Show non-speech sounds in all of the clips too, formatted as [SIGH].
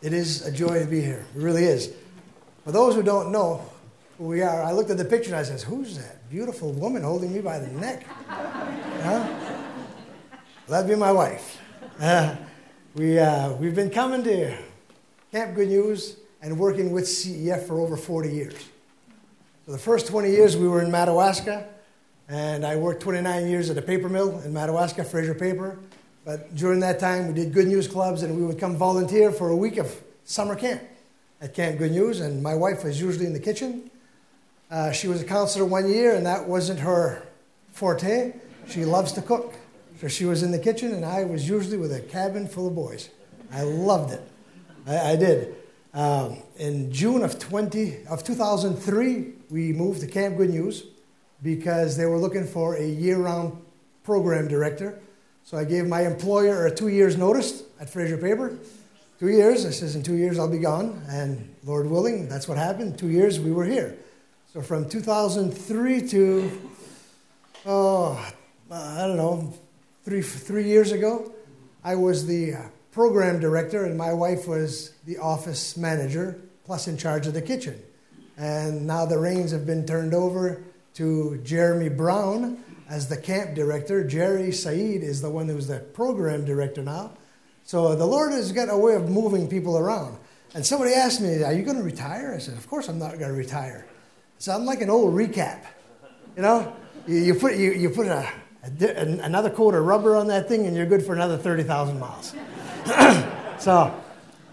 It is a joy to be here. It really is. For those who don't know who we are, I looked at the picture and I said, Who's that beautiful woman holding me by the neck? Huh? That'd be my wife. Uh, we, uh, we've been coming to Camp Good News and working with CEF for over 40 years. For the first 20 years, we were in Madawaska, and I worked 29 years at a paper mill in Madawaska, Fraser Paper. But during that time, we did Good News clubs, and we would come volunteer for a week of summer camp at Camp Good News. And my wife was usually in the kitchen. Uh, she was a counselor one year, and that wasn't her forte. She loves to cook. So she was in the kitchen, and I was usually with a cabin full of boys. I loved it. I, I did. Um, in June of 20 of 2003, we moved to Camp Good News because they were looking for a year-round program director. So I gave my employer a two years notice at Fraser Paper. Two years. I says, in two years I'll be gone. And Lord willing, that's what happened. Two years we were here. So from 2003 to, oh, I don't know, three, three years ago, I was the uh, program director and my wife was the office manager, plus in charge of the kitchen. And now the reins have been turned over to Jeremy Brown, as the camp director. Jerry Saeed is the one who's the program director now. So the Lord has got a way of moving people around. And somebody asked me, Are you going to retire? I said, Of course I'm not going to retire. So I'm like an old recap. You know, you, you put, you, you put a, a, another coat of rubber on that thing and you're good for another 30,000 miles. [COUGHS] so,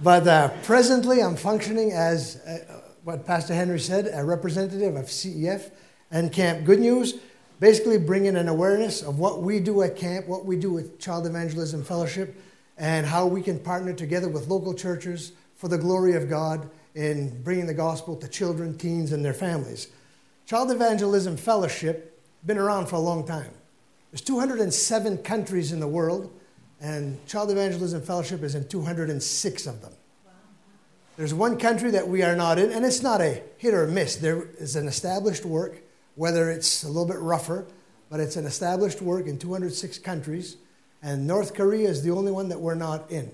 but uh, presently I'm functioning as uh, what Pastor Henry said, a representative of CEF and Camp Good News basically bringing an awareness of what we do at camp, what we do with Child Evangelism Fellowship, and how we can partner together with local churches for the glory of God in bringing the gospel to children, teens, and their families. Child Evangelism Fellowship been around for a long time. There's 207 countries in the world, and Child Evangelism Fellowship is in 206 of them. There's one country that we are not in, and it's not a hit or miss. There is an established work whether it's a little bit rougher, but it's an established work in 206 countries, and North Korea is the only one that we're not in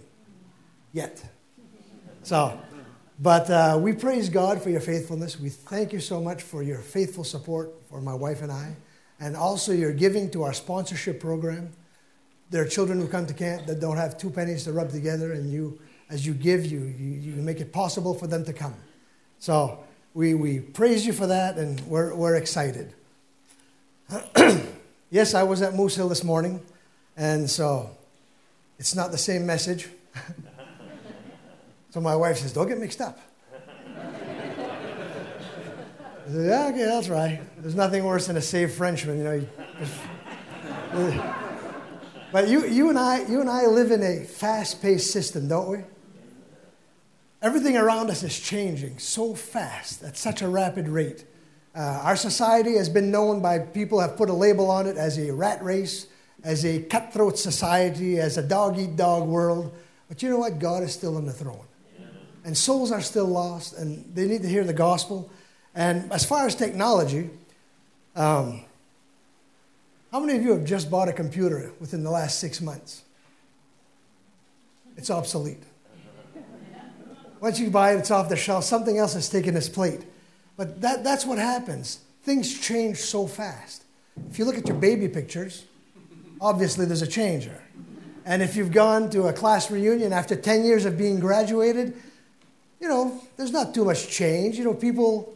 yet. So, but uh, we praise God for your faithfulness. We thank you so much for your faithful support for my wife and I, and also your giving to our sponsorship program. There are children who come to camp that don't have two pennies to rub together, and you, as you give, you, you, you make it possible for them to come. So, we, we praise you for that, and we're, we're excited. [CLEARS THROAT] yes, I was at Moose Hill this morning, and so it's not the same message. [LAUGHS] so my wife says, Don't get mixed up. I said, Yeah, okay, that's right. There's nothing worse than a saved Frenchman, you know. [LAUGHS] but you, you, and I, you and I live in a fast paced system, don't we? Everything around us is changing so fast at such a rapid rate. Uh, our society has been known by people have put a label on it as a rat race, as a cutthroat society, as a dog eat dog world. But you know what? God is still on the throne. And souls are still lost, and they need to hear the gospel. And as far as technology, um, how many of you have just bought a computer within the last six months? It's obsolete. Once you buy it, it's off the shelf. Something else has taken its plate. But that, that's what happens. Things change so fast. If you look at your baby pictures, obviously there's a changer. And if you've gone to a class reunion after 10 years of being graduated, you know, there's not too much change. You know, people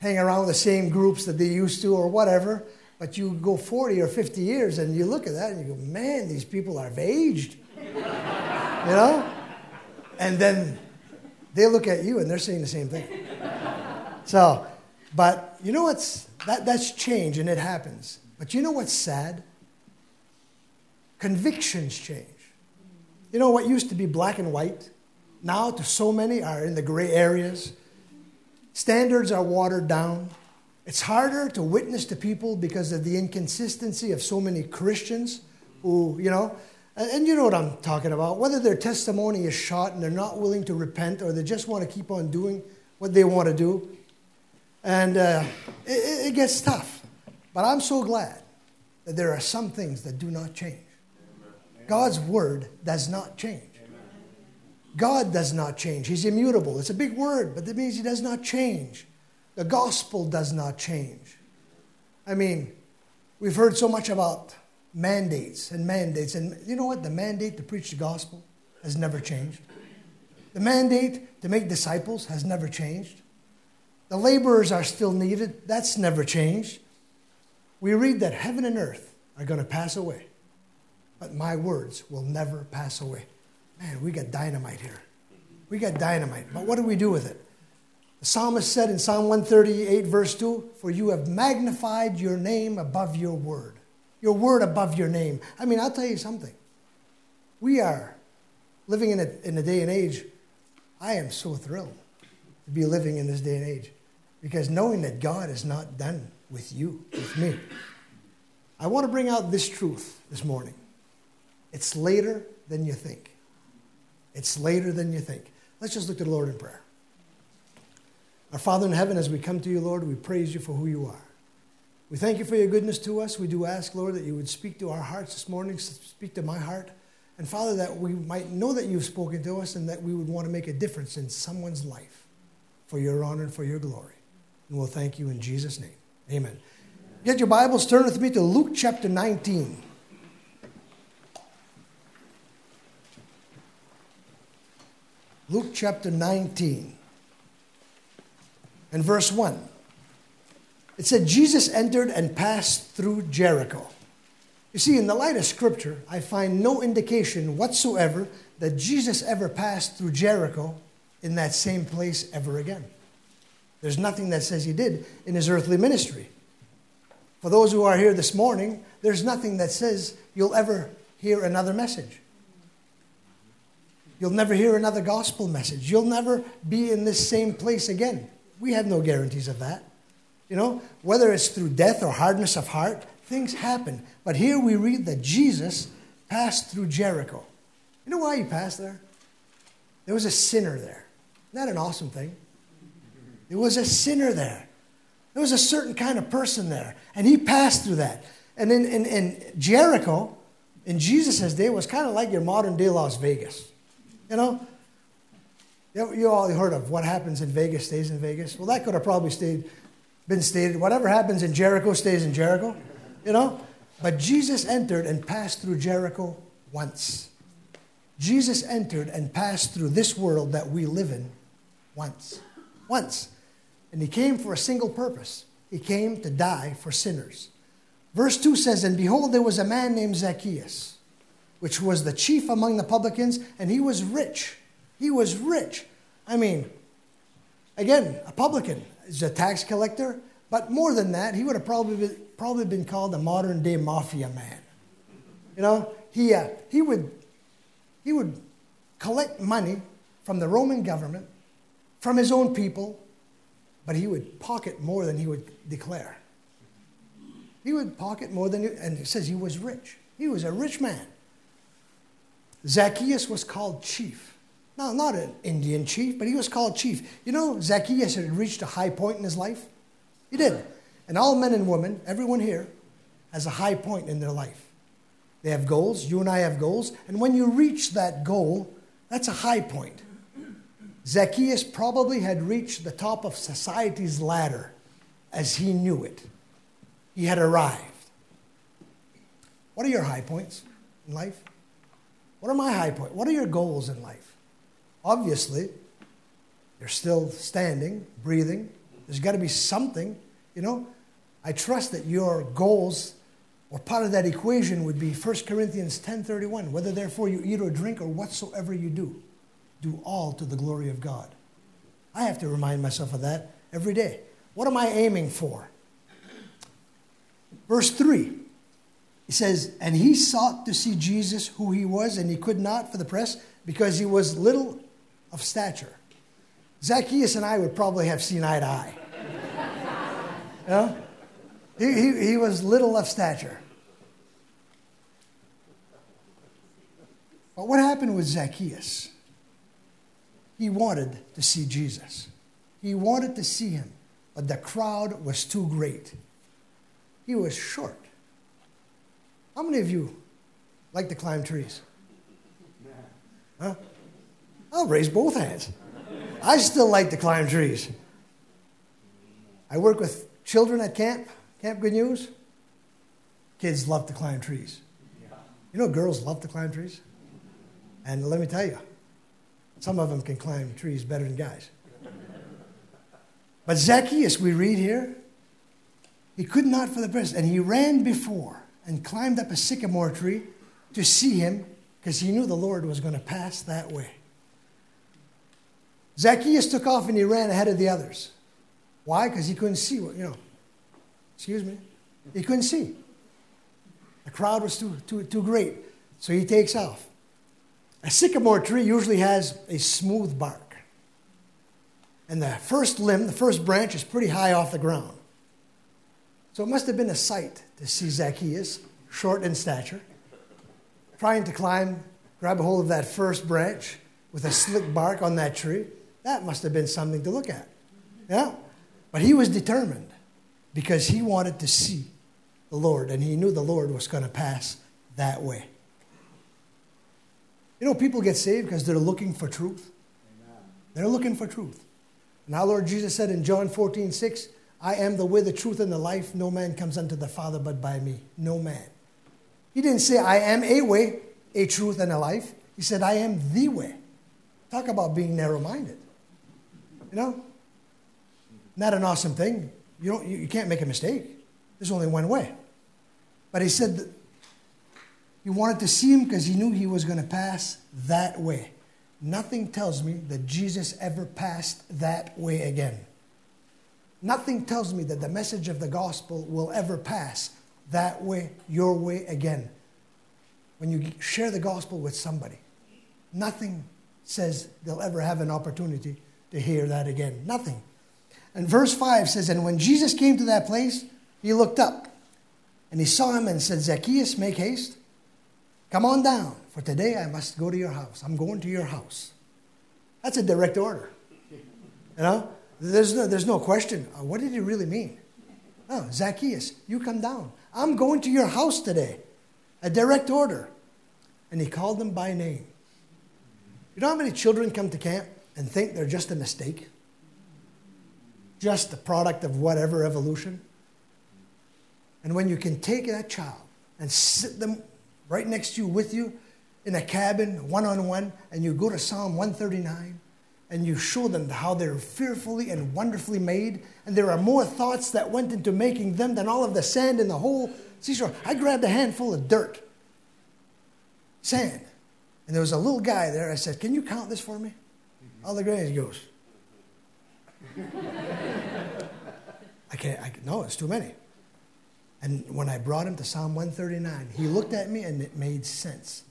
hang around the same groups that they used to or whatever. But you go 40 or 50 years and you look at that and you go, man, these people are aged. [LAUGHS] you know? And then they look at you and they're saying the same thing. so, but you know what's that, that's change and it happens. But you know what's sad? Convictions change. You know what used to be black and white? Now, to so many, are in the gray areas. Standards are watered down. It's harder to witness to people because of the inconsistency of so many Christians who, you know, and you know what I'm talking about. Whether their testimony is shot and they're not willing to repent or they just want to keep on doing what they want to do. And uh, it, it, gets tough. But I'm so glad that there are some things that do not change. God's word does not change. God does not change. He's immutable. It's a big word, but that means he does not change. The gospel does not change. I mean, we've heard so much about mandates and mandates. And you know what? The mandate to preach the gospel has never changed. The mandate to make disciples has never changed. The laborers are still needed. That's never changed. We read that heaven and earth are going to pass away, but my words will never pass away. Man, we got dynamite here. We got dynamite. But what do we do with it? The psalmist said in Psalm 138, verse 2 For you have magnified your name above your word, your word above your name. I mean, I'll tell you something. We are living in a, in a day and age, I am so thrilled to be living in this day and age because knowing that God is not done with you, with me. I want to bring out this truth this morning. It's later than you think. It's later than you think. Let's just look to the Lord in prayer. Our Father in heaven, as we come to you, Lord, we praise you for who you are. We thank you for your goodness to us. We do ask, Lord, that you would speak to our hearts this morning, speak to my heart. And Father, that we might know that you've spoken to us and that we would want to make a difference in someone's life for your honor and for your glory. And we'll thank you in Jesus' name. Amen. Get your Bibles, turn with me to Luke chapter 19. Luke chapter 19 and verse 1. It said, Jesus entered and passed through Jericho. You see, in the light of Scripture, I find no indication whatsoever that Jesus ever passed through Jericho in that same place ever again. There's nothing that says he did in his earthly ministry. For those who are here this morning, there's nothing that says you'll ever hear another message. You'll never hear another gospel message. You'll never be in this same place again. We have no guarantees of that. You know, whether it's through death or hardness of heart, things happen. But here we read that Jesus passed through Jericho. You know why he passed there? There was a sinner there. Isn't that an awesome thing? There was a sinner there. There was a certain kind of person there. And he passed through that. And in, in, in Jericho, in Jesus' day, was kind of like your modern day Las Vegas. You know, you all heard of what happens in Vegas stays in Vegas. Well, that could have probably stayed, been stated. Whatever happens in Jericho stays in Jericho. You know, but Jesus entered and passed through Jericho once. Jesus entered and passed through this world that we live in once. Once. And he came for a single purpose. He came to die for sinners. Verse 2 says, And behold, there was a man named Zacchaeus which was the chief among the publicans, and he was rich. He was rich. I mean, again, a publican is a tax collector, but more than that, he would have probably been, probably been called a modern day mafia man. You know, he, uh, he, would, he would collect money from the Roman government, from his own people, but he would pocket more than he would declare. He would pocket more than, he, and it says he was rich. He was a rich man. Zacchaeus was called chief. Now, not an Indian chief, but he was called chief. You know, Zacchaeus had reached a high point in his life. He did. And all men and women, everyone here, has a high point in their life. They have goals. You and I have goals. And when you reach that goal, that's a high point. Zacchaeus probably had reached the top of society's ladder as he knew it. He had arrived. What are your high points in life? What are my high points? What are your goals in life? Obviously, you're still standing, breathing. There's got to be something, you know. I trust that your goals or part of that equation would be 1 Corinthians 10:31, whether therefore you eat or drink or whatsoever you do, do all to the glory of God. I have to remind myself of that every day. What am I aiming for? Verse 3 he says, And he sought to see Jesus, who he was, and he could not for the press because he was little of stature. Zacchaeus and I would probably have seen eye to eye. [LAUGHS] he, he, he was little of stature. But what happened with Zacchaeus? He wanted to see Jesus. He wanted to see him, but the crowd was too great. He was short. How many of you like to climb trees? Huh? I'll raise both hands. I still like to climb trees. I work with children at camp, Camp Good News. Kids love to climb trees. You know, girls love to climb trees. And let me tell you, some of them can climb trees better than guys. But Zacchaeus, we read here, he could not for the present, and he ran before and climbed up a sycamore tree to see him because he knew the Lord was going to pass that way. Zacchaeus took off and he ran ahead of the others. Why? Because he couldn't see what, you know. Excuse me? He couldn't see. The crowd was too, too, too great. So he takes off. A sycamore tree usually has a smooth bark. And the first limb, the first branch, is pretty high off the ground. So it must have been a sight to see Zacchaeus, short in stature, trying to climb, grab a hold of that first branch with a slick bark on that tree. That must have been something to look at. Yeah? But he was determined because he wanted to see the Lord and he knew the Lord was going to pass that way. You know, people get saved because they're looking for truth. Amen. They're looking for truth. Now, Lord Jesus said in John 14, 6, I am the way, the truth, and the life. No man comes unto the Father but by me. No man. He didn't say, I am a way, a truth, and a life. He said, I am the way. Talk about being narrow minded. You know? Not an awesome thing. You, don't, you, you can't make a mistake. There's only one way. But he said he wanted to see him because he knew he was going to pass that way. Nothing tells me that Jesus ever passed that way again. Nothing tells me that the message of the gospel will ever pass that way, your way again. When you share the gospel with somebody, nothing says they'll ever have an opportunity to hear that again. Nothing. And verse 5 says, And when Jesus came to that place, he looked up and he saw him and said, Zacchaeus, make haste. Come on down, for today I must go to your house. I'm going to your house. That's a direct order. You know? There's no, there's no question. Uh, what did he really mean? Oh, Zacchaeus, you come down. I'm going to your house today. A direct order. And he called them by name. You know how many children come to camp and think they're just a mistake? Just the product of whatever evolution? And when you can take that child and sit them right next to you with you in a cabin, one on one, and you go to Psalm 139 and you show them how they're fearfully and wonderfully made, and there are more thoughts that went into making them than all of the sand in the whole seashore. I grabbed a handful of dirt, sand, and there was a little guy there. I said, Can you count this for me? All the grains goes. I can't, I, no, it's too many. And when I brought him to Psalm 139, he looked at me and it made sense.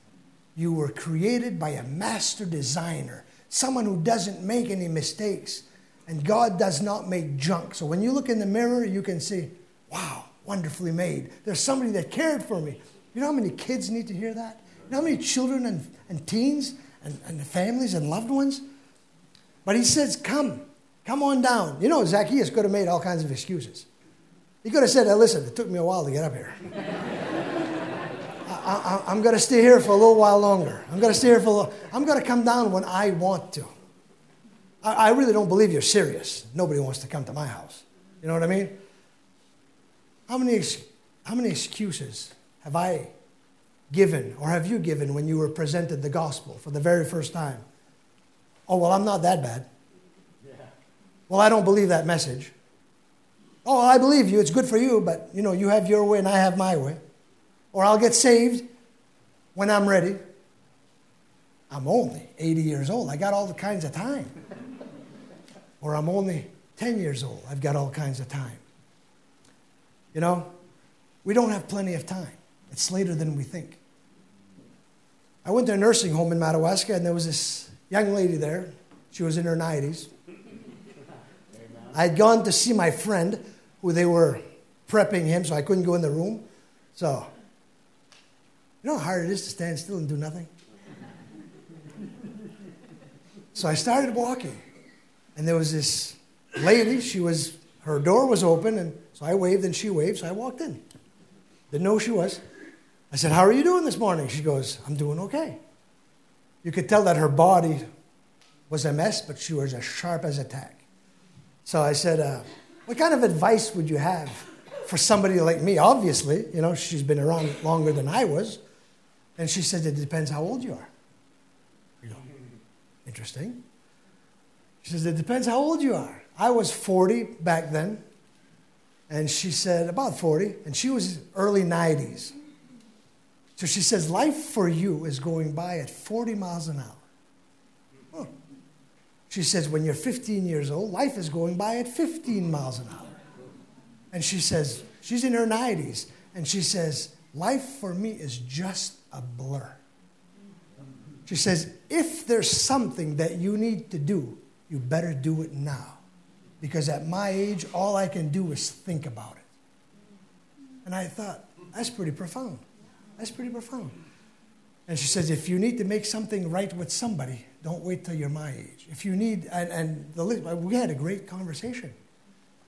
You were created by a master designer, someone who doesn't make any mistakes. And God does not make junk. So when you look in the mirror, you can see, wow, wonderfully made. There's somebody that cared for me. You know how many kids need to hear that? You know how many children and, and teens and, and families and loved ones? But he says, Come, come on down. You know, Zacchaeus could have made all kinds of excuses. He could have said, hey, listen, it took me a while to get up here. I, am going to stay here for a little while longer. I'm going to stay here for a little. I'm going to come down when I want to. I, I really don't believe you're serious. Nobody wants to come to my house. You know what I mean? How many, how many excuses have I given or have you given when you were presented the gospel for the very first time? Oh, well, I'm not that bad. Yeah. Well, I don't believe that message. Oh, I believe you. It's good for you, but you know, you have your way and I have my way. Or I'll get saved when I'm ready. I'm only 80 years old. I got all the kinds of time. [LAUGHS] or I'm only 10 years old. I've got all kinds of time. You know, we don't have plenty of time. It's later than we think. I went to a nursing home in Madawaska, and there was this young lady there. She was in her 90s. I had gone to see my friend who they were prepping him, so I couldn't go in the room. So, you know how hard it is to stand still and do nothing? So I started walking, and there was this lady. She was, her door was open, and so I waved and she waved, so I walked in. Didn't know who she was. I said, How are you doing this morning? She goes, I'm doing okay. You could tell that her body was a mess, but she was as sharp as a tack. So I said, uh, What kind of advice would you have for somebody like me? Obviously, you know, she's been around longer than I was. And she said, It depends how old you are. You know, interesting. She says, It depends how old you are. I was 40 back then. And she said, About 40. And she was early 90s. So she says, Life for you is going by at 40 miles an hour. She says, when you're 15 years old, life is going by at 15 miles an hour. And she says, she's in her 90s, and she says, life for me is just a blur. She says, if there's something that you need to do, you better do it now. Because at my age, all I can do is think about it. And I thought, that's pretty profound. That's pretty profound. And she says, if you need to make something right with somebody, don't wait till you're my age. If you need, and, and the, uh, we had a great conversation.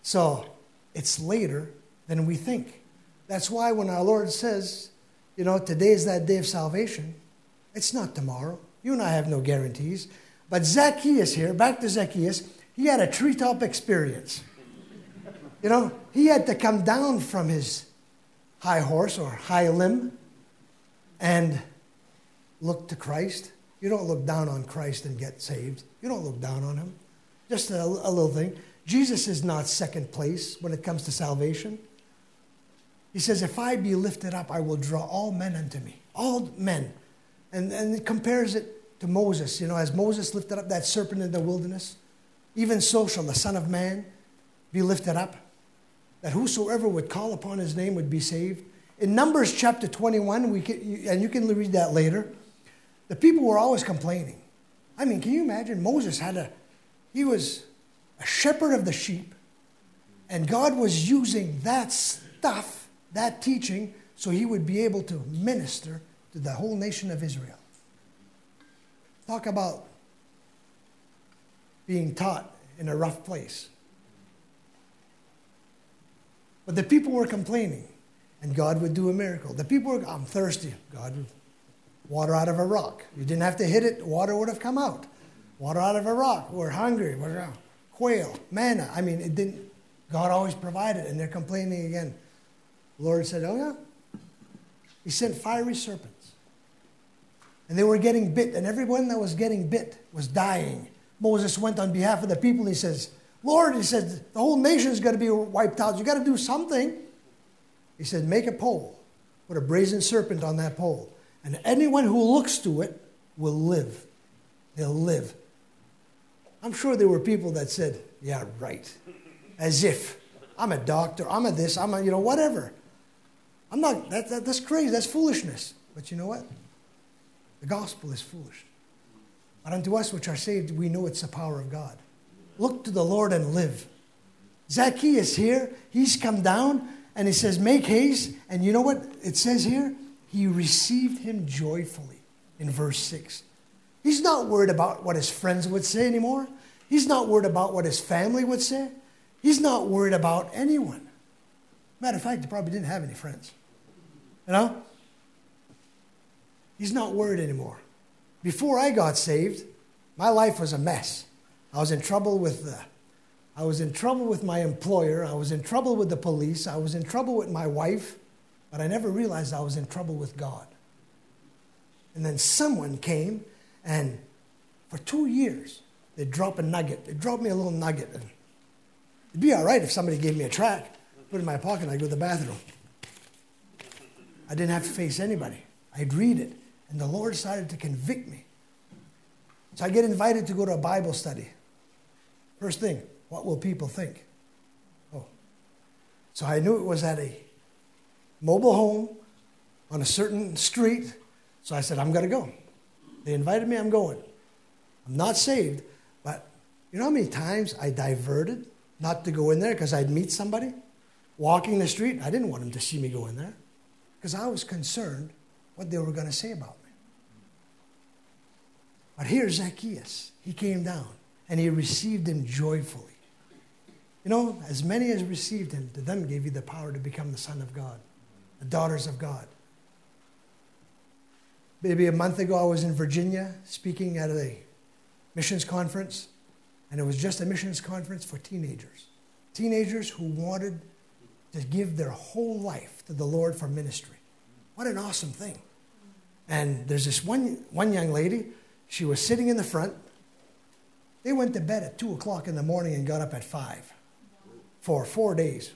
So it's later than we think. That's why when our Lord says, you know, today is that day of salvation, it's not tomorrow. You and I have no guarantees. But Zacchaeus here, back to Zacchaeus, he had a treetop experience. You know, he had to come down from his high horse or high limb and look to Christ. You don't look down on Christ and get saved. You don't look down on him. Just a, a little thing. Jesus is not second place when it comes to salvation. He says, If I be lifted up, I will draw all men unto me. All men. And, and it compares it to Moses. You know, as Moses lifted up that serpent in the wilderness, even so shall the Son of Man be lifted up, that whosoever would call upon his name would be saved. In Numbers chapter 21, we can, and you can read that later, the people were always complaining. I mean, can you imagine? Moses had a, he was a shepherd of the sheep, and God was using that stuff, that teaching, so he would be able to minister to the whole nation of Israel. Talk about being taught in a rough place. But the people were complaining, and God would do a miracle. The people were, I'm thirsty. God would water out of a rock. You didn't have to hit it, water would have come out. Water out of a rock. We're hungry. We're uh, quail, manna. I mean, it didn't. God always provided, and they're complaining again. The Lord said, "Oh yeah." He sent fiery serpents, and they were getting bit, and everyone that was getting bit was dying. Moses went on behalf of the people. He says, "Lord," he said, "the whole nation is going to be wiped out. You got to do something." He said, "Make a pole, put a brazen serpent on that pole." And anyone who looks to it will live. They'll live. I'm sure there were people that said, Yeah, right. As if I'm a doctor, I'm a this, I'm a, you know, whatever. I'm not, that, that, that's crazy, that's foolishness. But you know what? The gospel is foolish. But unto us which are saved, we know it's the power of God. Look to the Lord and live. Zacchaeus here, he's come down and he says, Make haste. And you know what it says here? he received him joyfully in verse 6. He's not worried about what his friends would say anymore. He's not worried about what his family would say. He's not worried about anyone. Matter of fact, he probably didn't have any friends. You know? He's not worried anymore. Before I got saved, my life was a mess. I was in trouble with the, I was in trouble with my employer. I was in trouble with the police. I was in trouble with my wife. But I never realized I was in trouble with God. And then someone came, and for two years, they dropped a nugget. They dropped me a little nugget. And it'd be all right if somebody gave me a track, put it in my pocket, and I'd go to the bathroom. I didn't have to face anybody. I'd read it, and the Lord decided to convict me. So I get invited to go to a Bible study. First thing, what will people think? Oh. So I knew it was at a mobile home on a certain street. So I said, I'm going to go. They invited me, I'm going. I'm not saved, but you know how many times I diverted not to go in there because I'd meet somebody walking the street? I didn't want them to see me go in there because I was concerned what they were going to say about me. But here's Zacchaeus. He came down and he received him joyfully. You know, as many as received him, to them gave you the power to become the Son of God the daughters of God. Maybe a month ago, I was in Virginia speaking at a missions conference, and it was just a missions conference for teenagers. Teenagers who wanted to give their whole life to the Lord for ministry. What an awesome thing. And there's this one, one young lady, she was sitting in the front. They went to bed at 2 o'clock in the morning and got up at 5 for four days.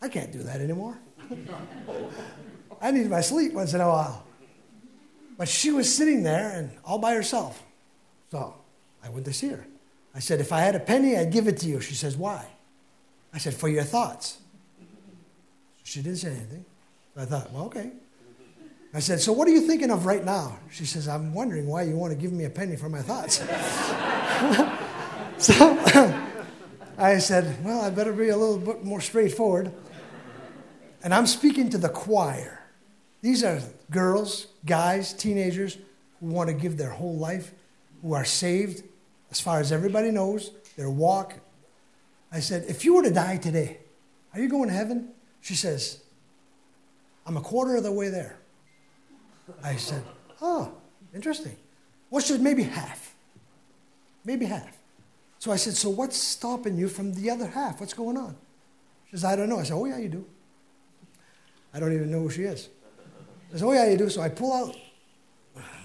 I can't do that anymore. I need my sleep once in a while. But she was sitting there and all by herself. So I went to see her. I said, If I had a penny, I'd give it to you. She says, Why? I said, For your thoughts. She didn't say anything. I thought, Well, okay. I said, So what are you thinking of right now? She says, I'm wondering why you want to give me a penny for my thoughts. [LAUGHS] so [CLEARS THROAT] I said, Well, I better be a little bit more straightforward. And I'm speaking to the choir. These are girls, guys, teenagers who want to give their whole life, who are saved, as far as everybody knows, their walk. I said, If you were to die today, are you going to heaven? She says, I'm a quarter of the way there. I said, Oh, interesting. What should maybe half? Maybe half. So I said, So what's stopping you from the other half? What's going on? She says, I don't know. I said, Oh, yeah, you do. I don't even know who she is. I said, Oh, yeah, you do. So I pull out,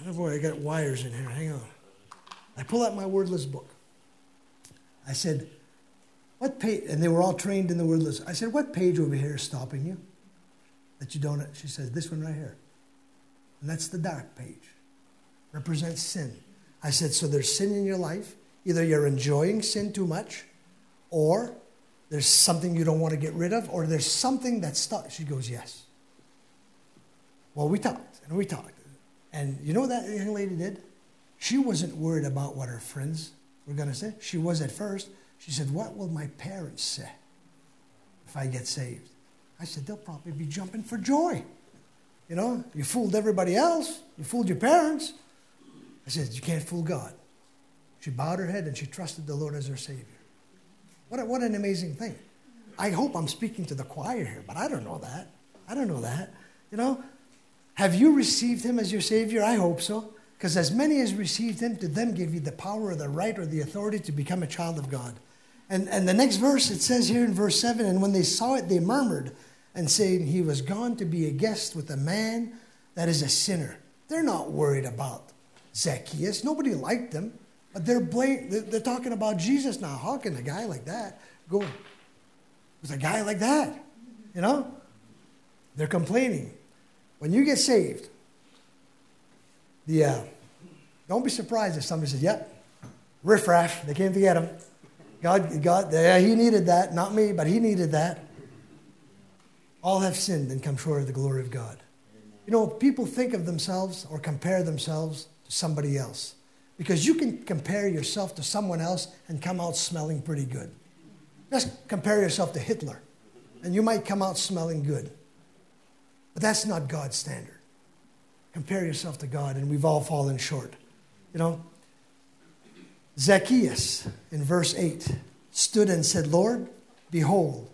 oh boy, I got wires in here. Hang on. I pull out my wordless book. I said, What page? And they were all trained in the wordless. I said, What page over here is stopping you? That you don't. She says, This one right here. And that's the dark page. Represents sin. I said, So there's sin in your life. Either you're enjoying sin too much, or there's something you don't want to get rid of, or there's something that's stuck. She goes, Yes. Well, we talked and we talked. And you know what that young lady did? She wasn't worried about what her friends were going to say. She was at first. She said, What will my parents say if I get saved? I said, They'll probably be jumping for joy. You know, you fooled everybody else, you fooled your parents. I said, You can't fool God. She bowed her head and she trusted the Lord as her Savior. What, a, what an amazing thing. I hope I'm speaking to the choir here, but I don't know that. I don't know that. You know, have you received Him as your Savior? I hope so. Because as many as received him, to them give you the power or the right or the authority to become a child of God. And, and the next verse, it says here in verse 7 And when they saw it, they murmured and saying, He was gone to be a guest with a man that is a sinner. They're not worried about Zacchaeus. Nobody liked him. They're, blame, they're talking about Jesus now. How can a guy like that go with a guy like that? You know? They're complaining. When you get saved, the, uh, don't be surprised if somebody says, yep, riffraff, they came to get him. God, God, yeah, he needed that, not me, but he needed that. All have sinned and come short of the glory of God. You know, people think of themselves or compare themselves to somebody else because you can compare yourself to someone else and come out smelling pretty good. Just compare yourself to Hitler and you might come out smelling good. But that's not God's standard compare yourself to God, and we've all fallen short. You know, Zacchaeus in verse 8 stood and said, Lord, behold,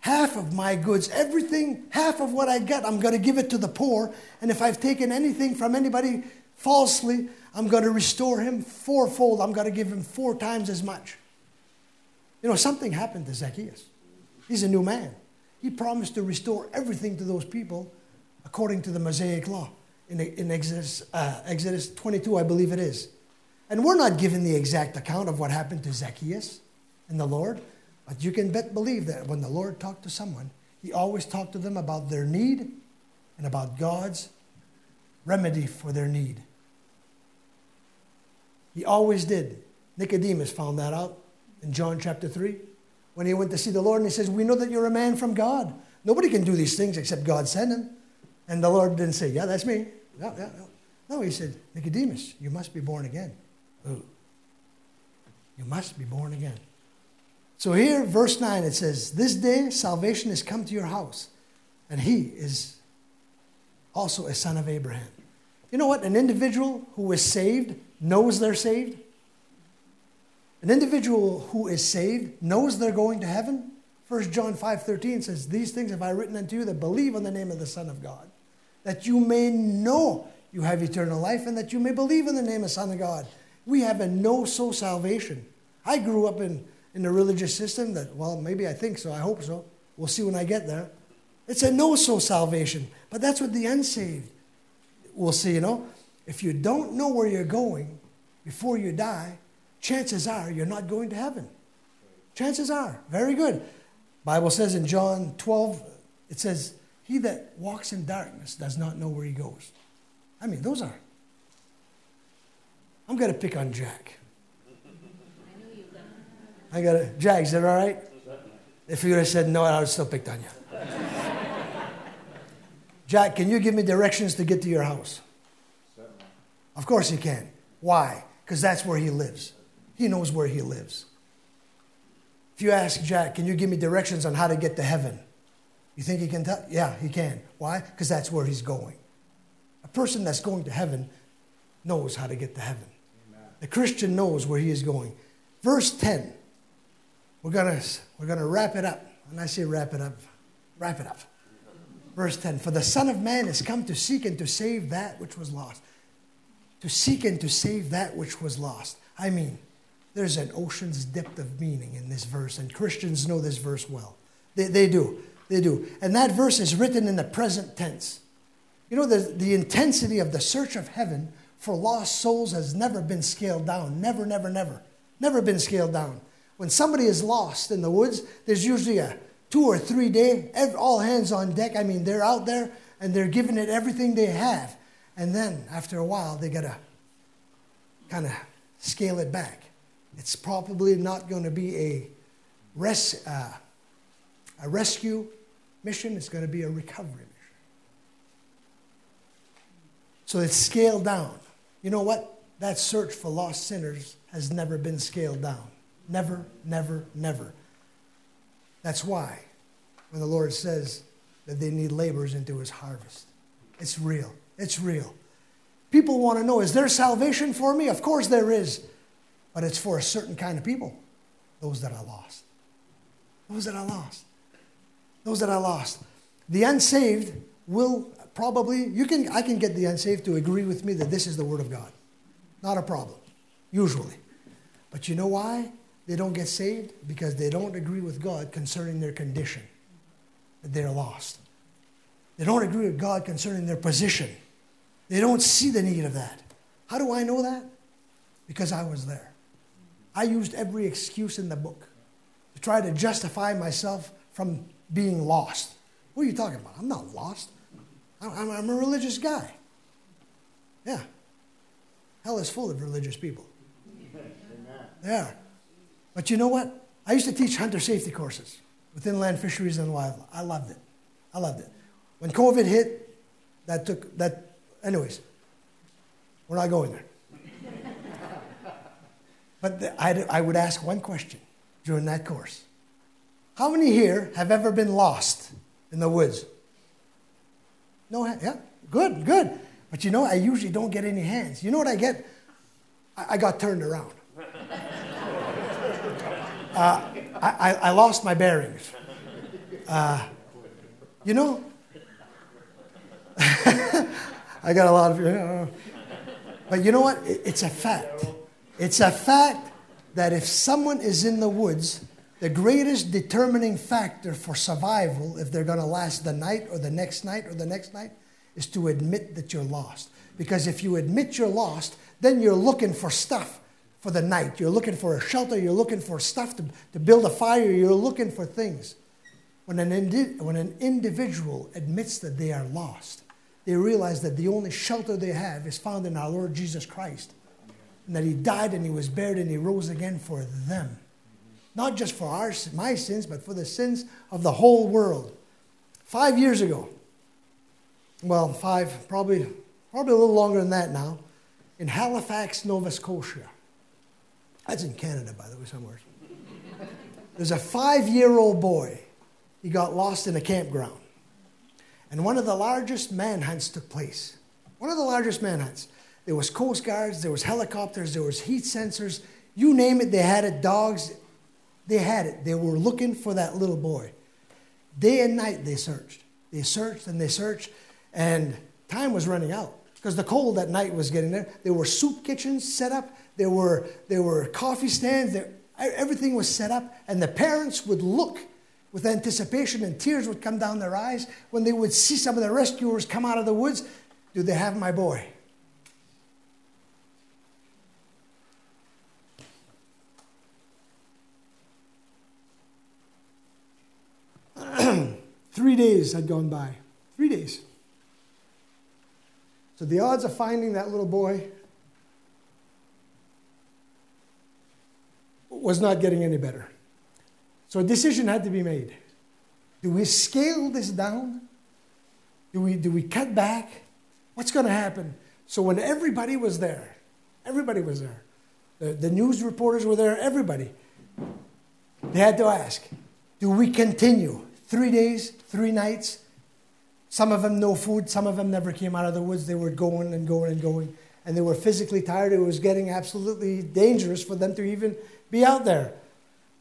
half of my goods, everything, half of what I got, I'm going to give it to the poor. And if I've taken anything from anybody falsely, I'm going to restore him fourfold. I'm going to give him four times as much. You know, something happened to Zacchaeus. He's a new man. He promised to restore everything to those people according to the Mosaic law in, in Exodus, uh, Exodus 22, I believe it is. And we're not given the exact account of what happened to Zacchaeus and the Lord, but you can bet believe that when the Lord talked to someone, he always talked to them about their need and about God's remedy for their need. He always did. Nicodemus found that out in John chapter 3 when he went to see the Lord and he says, We know that you're a man from God. Nobody can do these things except God sent him. And the Lord didn't say, Yeah, that's me. No, no, no. No, he said, Nicodemus, you must be born again. You must be born again. So here, verse 9, it says, This day salvation has come to your house, and he is also a son of Abraham. You know what? An individual who is saved knows they're saved. An individual who is saved knows they're going to heaven. 1 John 5:13 says, These things have I written unto you that believe on the name of the Son of God that you may know you have eternal life and that you may believe in the name of the Son of God. We have a know so salvation. I grew up in, in a religious system that, well, maybe I think so, I hope so. We'll see when I get there. It's a know so salvation. But that's what the unsaved will see, you know. If you don't know where you're going before you die, chances are you're not going to heaven. Chances are. Very good. Bible says in John 12, it says, He that walks in darkness does not know where he goes. I mean, those are. I'm going to pick on Jack. I got to. Jack, is that all right? If you would have said no, I would have still picked on you. [LAUGHS] Jack, can you give me directions to get to your house? Of course he can. Why? Because that's where he lives. He knows where he lives. If you ask Jack, can you give me directions on how to get to heaven? You think he can tell? Yeah, he can. Why? Because that's where he's going. A person that's going to heaven knows how to get to heaven. Amen. The Christian knows where he is going. Verse 10, we're going to we're gonna wrap it up. When I say wrap it up, wrap it up. Verse 10 For the Son of Man has come to seek and to save that which was lost. To seek and to save that which was lost. I mean, there's an ocean's depth of meaning in this verse, and Christians know this verse well. They, they do. They do. And that verse is written in the present tense. You know, the, the intensity of the search of heaven for lost souls has never been scaled down. Never, never, never. Never been scaled down. When somebody is lost in the woods, there's usually a two or three day, all hands on deck. I mean, they're out there and they're giving it everything they have. And then after a while, they got to kind of scale it back. It's probably not going to be a, res, uh, a rescue mission, it's going to be a recovery mission. So it's scaled down. You know what? That search for lost sinners has never been scaled down. Never, never, never. That's why when the Lord says that they need laborers into his harvest, it's real. It's real. People want to know is there salvation for me? Of course there is but it's for a certain kind of people those that are lost. Those that are lost. Those that are lost. The unsaved will probably, you can, I can get the unsaved to agree with me that this is the Word of God. Not a problem, usually. But you know why they don't get saved? Because they don't agree with God concerning their condition, that they're lost. They don't agree with God concerning their position. They don't see the need of that. How do I know that? Because I was there. I used every excuse in the book to try to justify myself from being lost. What are you talking about? I'm not lost. I'm, I'm a religious guy. Yeah. Hell is full of religious people. Yeah. But you know what? I used to teach hunter safety courses with inland fisheries and wildlife. I loved it. I loved it. When COVID hit, that took that. Anyways, we're not going there. But the, I, I would ask one question during that course How many here have ever been lost in the woods? No, yeah, good, good. But you know, I usually don't get any hands. You know what I get? I, I got turned around. [LAUGHS] Uh, I, I, lost my bearings. Uh, you know, [LAUGHS] I got a lot of, you know, but you know what? It's a fact. It's a fact that if someone is in the woods, the greatest determining factor for survival, if they're going to last the night or the next night or the next night, is to admit that you're lost. Because if you admit you're lost, then you're looking for stuff for the night. You're looking for a shelter, you're looking for stuff to, to build a fire, you're looking for things. When an, indi- when an individual admits that they are lost, they realize that the only shelter they have is found in our Lord Jesus Christ and that he died and he was buried and he rose again for them. Not just for our, my sins, but for the sins of the whole world. Five years ago, well, five, probably, probably a little longer than that now, in Halifax, Nova Scotia. That's in Canada, by the way, somewhere. There's a five year old boy. He got lost in a campground. And one of the largest manhunts took place. One of the largest manhunts. There was Coast Guards, there was helicopters, there was heat sensors. You name it, they had it. Dogs, they had it. They were looking for that little boy. Day and night they searched. They searched and they searched, and time was running out because the cold at night was getting there. There were soup kitchens set up. there were, there were coffee stands, there, everything was set up, and the parents would look with anticipation and tears would come down their eyes when they would see some of the rescuers come out of the woods. Do they have my boy? [CLEARS THROAT] Three days had gone by. Three days. So the odds of finding that little boy was not getting any better. So a decision had to be made. Do we scale this down? Do we, do we cut back? What's going to happen? So when everybody was there, everybody was there, the, the news reporters were there, everybody, they had to ask, do we continue? Three days, three nights. Some of them no food, some of them never came out of the woods. They were going and going and going. And they were physically tired. It was getting absolutely dangerous for them to even be out there.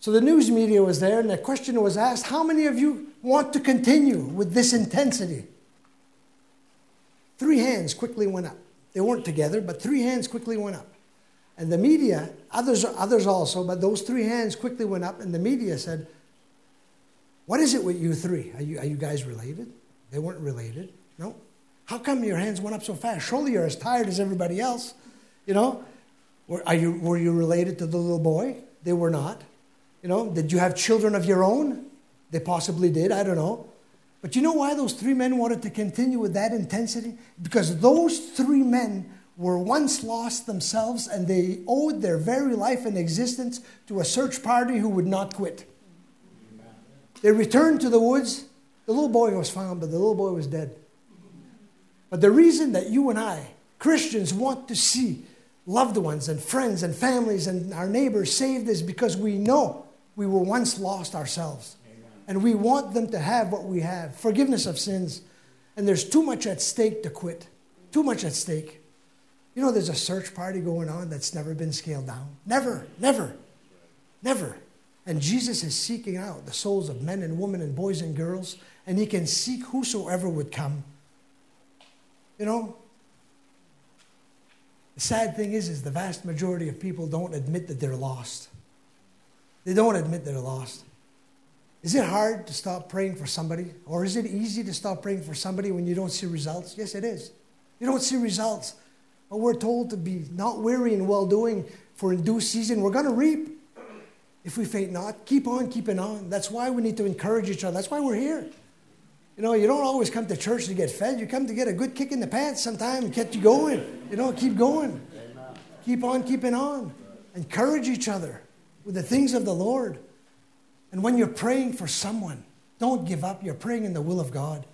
So the news media was there, and the question was asked How many of you want to continue with this intensity? Three hands quickly went up. They weren't together, but three hands quickly went up. And the media, others, others also, but those three hands quickly went up, and the media said, What is it with you three? Are you, are you guys related? They weren't related. No. How come your hands went up so fast? Surely you're as tired as everybody else. You know, were, are you, were you related to the little boy? They were not. You know, did you have children of your own? They possibly did. I don't know. But you know why those three men wanted to continue with that intensity? Because those three men were once lost themselves and they owed their very life and existence to a search party who would not quit. They returned to the woods. The little boy was found, but the little boy was dead. But the reason that you and I, Christians, want to see loved ones and friends and families and our neighbors saved is because we know we were once lost ourselves. Amen. And we want them to have what we have forgiveness of sins. And there's too much at stake to quit. Too much at stake. You know, there's a search party going on that's never been scaled down. Never, never, never. And Jesus is seeking out the souls of men and women and boys and girls, and he can seek whosoever would come. You know, the sad thing is, is the vast majority of people don't admit that they're lost. They don't admit they're lost. Is it hard to stop praying for somebody? Or is it easy to stop praying for somebody when you don't see results? Yes, it is. You don't see results. But we're told to be not weary in well doing, for in due season we're going to reap. If we faint not, keep on keeping on. That's why we need to encourage each other. That's why we're here. You know, you don't always come to church to get fed. You come to get a good kick in the pants sometime and get you going. You know, keep going. Keep on keeping on. Encourage each other with the things of the Lord. And when you're praying for someone, don't give up. You're praying in the will of God.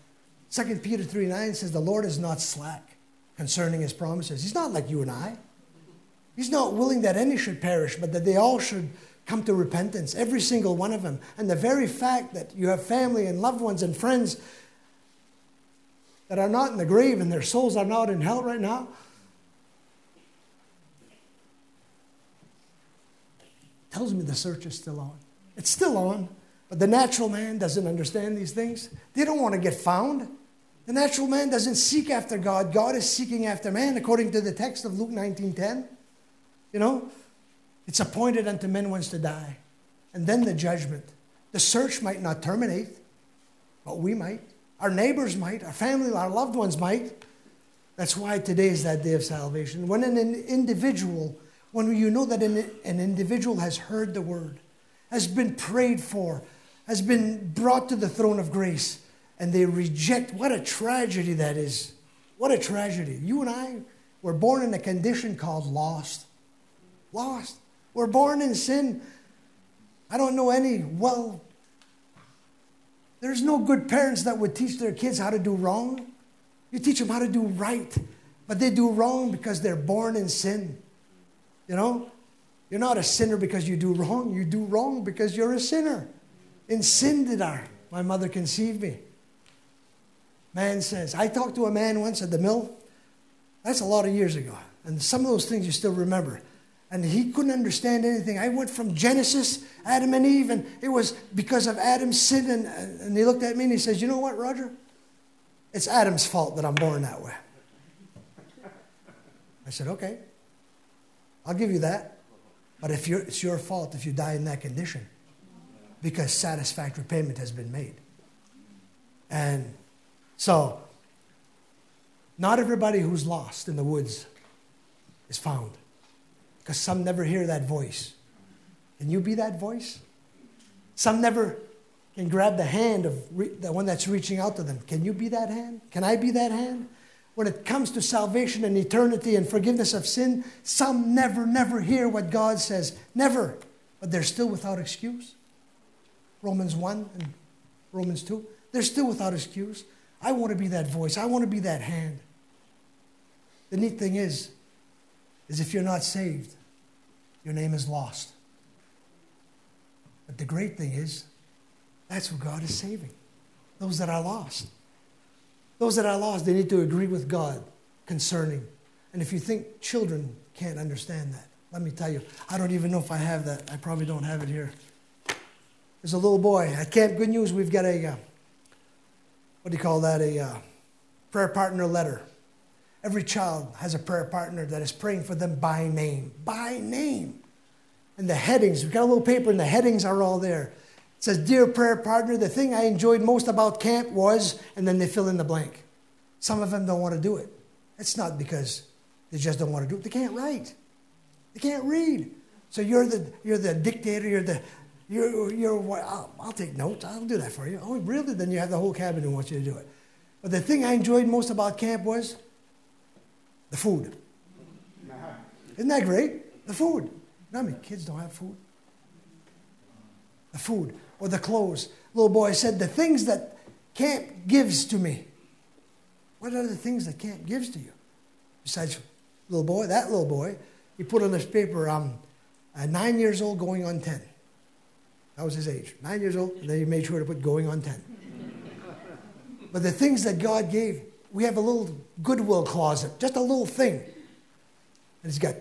2 Peter 3 9 says, The Lord is not slack concerning his promises. He's not like you and I. He's not willing that any should perish, but that they all should come to repentance, every single one of them. And the very fact that you have family and loved ones and friends that are not in the grave and their souls are not in hell right now. Tells me the search is still on. It's still on, but the natural man doesn't understand these things. They don't want to get found. The natural man doesn't seek after God. God is seeking after man, according to the text of Luke 19:10. You know, it's appointed unto men once to die, and then the judgment. The search might not terminate, but we might. Our neighbors might. Our family, our loved ones might. That's why today is that day of salvation. When an individual, when you know that an, an individual has heard the word, has been prayed for, has been brought to the throne of grace, and they reject, what a tragedy that is. What a tragedy. You and I were born in a condition called lost. Lost. We're born in sin. I don't know any, well, there's no good parents that would teach their kids how to do wrong. You teach them how to do right, but they do wrong because they're born in sin. You know? You're not a sinner because you do wrong. You do wrong because you're a sinner. In sin did I, my mother conceived me. Man says, I talked to a man once at the mill. That's a lot of years ago. And some of those things you still remember and he couldn't understand anything. I went from Genesis, Adam and Eve, and it was because of Adam's sin. And, and he looked at me and he says, You know what, Roger? It's Adam's fault that I'm born that way. I said, Okay. I'll give you that. But if it's your fault if you die in that condition because satisfactory payment has been made. And so, not everybody who's lost in the woods is found because some never hear that voice. Can you be that voice? Some never can grab the hand of re- the one that's reaching out to them. Can you be that hand? Can I be that hand? When it comes to salvation and eternity and forgiveness of sin, some never, never hear what God says. Never. But they're still without excuse. Romans 1 and Romans 2. They're still without excuse. I want to be that voice. I want to be that hand. The neat thing is, is if you're not saved, your name is lost. But the great thing is, that's who God is saving. Those that are lost. Those that are lost, they need to agree with God concerning. And if you think children can't understand that, let me tell you, I don't even know if I have that. I probably don't have it here. There's a little boy at Camp Good News. We've got a, uh, what do you call that, a uh, prayer partner letter. Every child has a prayer partner that is praying for them by name. By name. And the headings, we've got a little paper and the headings are all there. Says, Dear prayer partner, the thing I enjoyed most about camp was, and then they fill in the blank. Some of them don't want to do it. It's not because they just don't want to do it. They can't write. They can't read. So you're the, you're the dictator, you're the, you're, you're I'll, I'll take notes, I'll do that for you. Oh, really? Then you have the whole cabin who wants you to do it. But the thing I enjoyed most about camp was the food. Isn't that great? The food. You know kids don't have food? The food or the clothes. Little boy said, The things that camp gives to me. What are the things that camp gives to you? Besides, little boy, that little boy, he put on this paper, um, uh, nine years old going on 10. That was his age. Nine years old, and then he made sure to put going on 10. but the things that God gave, we have a little Goodwill closet, just a little thing. And he's got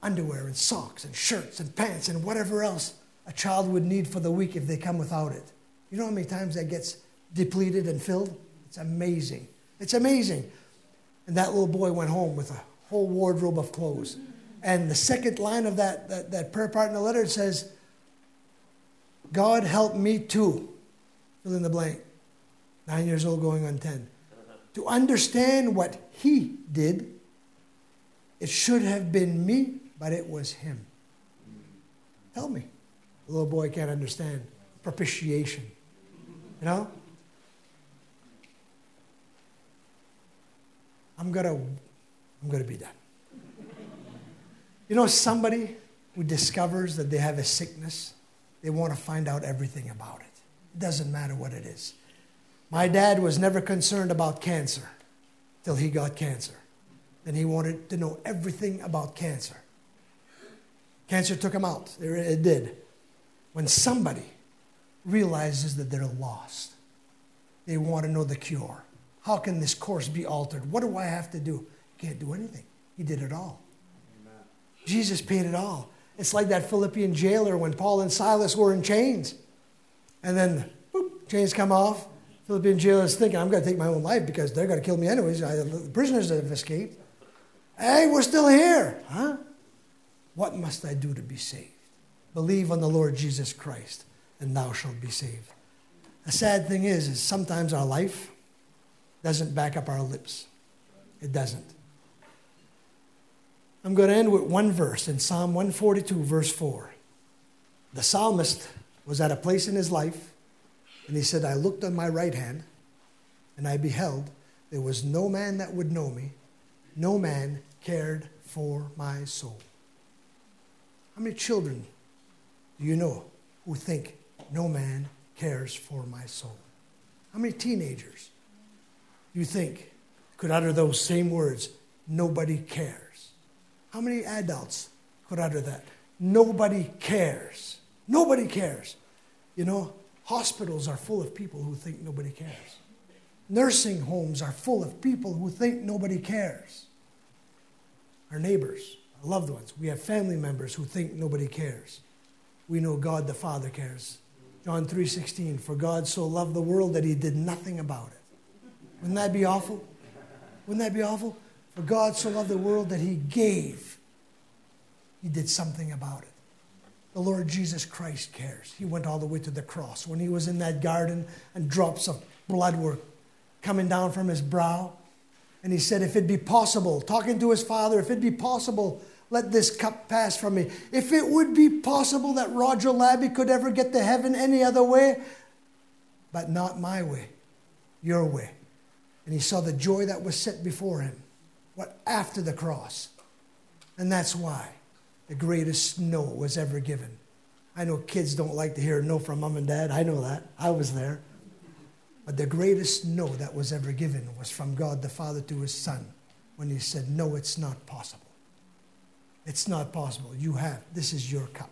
underwear and socks and shirts and pants and whatever else a child would need for the week if they come without it. You know how many times that gets depleted and filled? It's amazing. It's amazing. And that little boy went home with a whole wardrobe of clothes. And the second line of that, that, that prayer part in the letter says, God help me too. Fill in the blank. Nine years old going on 10. To understand what he did, it should have been me, but it was him. Tell me. The little boy can't understand propitiation. You know? I'm gonna I'm gonna be done. You know, somebody who discovers that they have a sickness, they want to find out everything about it. It doesn't matter what it is. My dad was never concerned about cancer till he got cancer. Then he wanted to know everything about cancer. Cancer took him out. It did when somebody realizes that they're lost. They want to know the cure. How can this course be altered? What do I have to do? You can't do anything. He did it all. Amen. Jesus paid it all. It's like that Philippian jailer when Paul and Silas were in chains. And then, boop, chains come off. Philippian jailer is thinking, I'm going to take my own life because they're going to kill me anyways. I, the prisoners have escaped. Hey, we're still here. Huh? What must I do to be saved? Believe on the Lord Jesus Christ, and thou shalt be saved. The sad thing is, is sometimes our life doesn't back up our lips. It doesn't. I'm going to end with one verse in Psalm 142, verse 4. The psalmist was at a place in his life, and he said, I looked on my right hand, and I beheld there was no man that would know me, no man cared for my soul. How many children you know who think no man cares for my soul? How many teenagers do you think could utter those same words, nobody cares? How many adults could utter that? Nobody cares. Nobody cares. You know, hospitals are full of people who think nobody cares. Nursing homes are full of people who think nobody cares. Our neighbors, our loved ones, we have family members who think nobody cares we know God the Father cares. John 3:16, for God so loved the world that he did nothing about it. Wouldn't that be awful? Wouldn't that be awful? For God so loved the world that he gave. He did something about it. The Lord Jesus Christ cares. He went all the way to the cross. When he was in that garden and drops of blood were coming down from his brow, and he said, If it be possible, talking to his father, if it be possible, let this cup pass from me. If it would be possible that Roger Labby could ever get to heaven any other way, but not my way, your way. And he saw the joy that was set before him. What after the cross? And that's why the greatest no was ever given. I know kids don't like to hear no from mom and dad. I know that. I was there. But the greatest no that was ever given was from God the Father to his Son when he said, No, it's not possible. It's not possible. You have, this is your cup.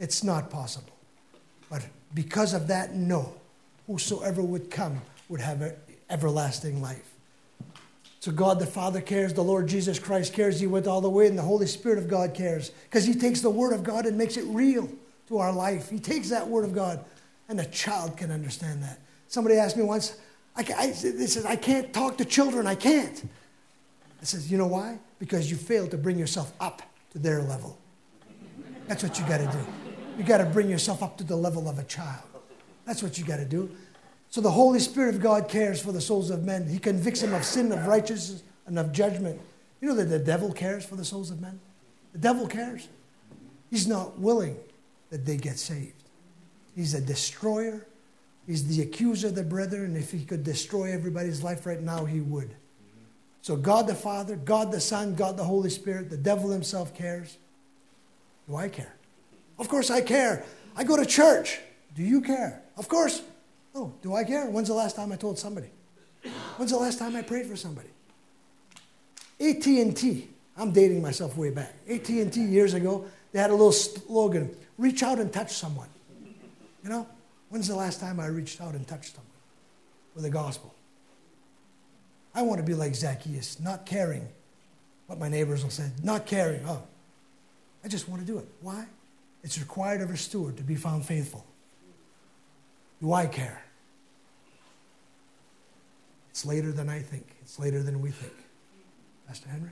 It's not possible. But because of that no, whosoever would come would have everlasting life. So God the Father cares, the Lord Jesus Christ cares, He went all the way, and the Holy Spirit of God cares because He takes the Word of God and makes it real to our life. He takes that Word of God, and a child can understand that. Somebody asked me once, I, I, they said, I can't talk to children, I can't. I said, You know why? Because you failed to bring yourself up to their level. That's what you got to do. You got to bring yourself up to the level of a child. That's what you got to do. So the Holy Spirit of God cares for the souls of men. He convicts them of sin, of righteousness, and of judgment. You know that the devil cares for the souls of men? The devil cares. He's not willing that they get saved. He's a destroyer. He's the accuser of the brethren. If he could destroy everybody's life right now, he would. So God the Father, God the Son, God the Holy Spirit, the devil himself cares. Do I care? Of course I care. I go to church. Do you care? Of course. Oh, do I care? When's the last time I told somebody? When's the last time I prayed for somebody? AT&T. I'm dating myself way back. AT&T years ago, they had a little slogan, reach out and touch someone. You know, when's the last time I reached out and touched someone with the gospel? I want to be like Zacchaeus, not caring what my neighbors will say, not caring. Oh, I just want to do it. Why? It's required of a steward to be found faithful. Do I care? It's later than I think. It's later than we think. Pastor Henry?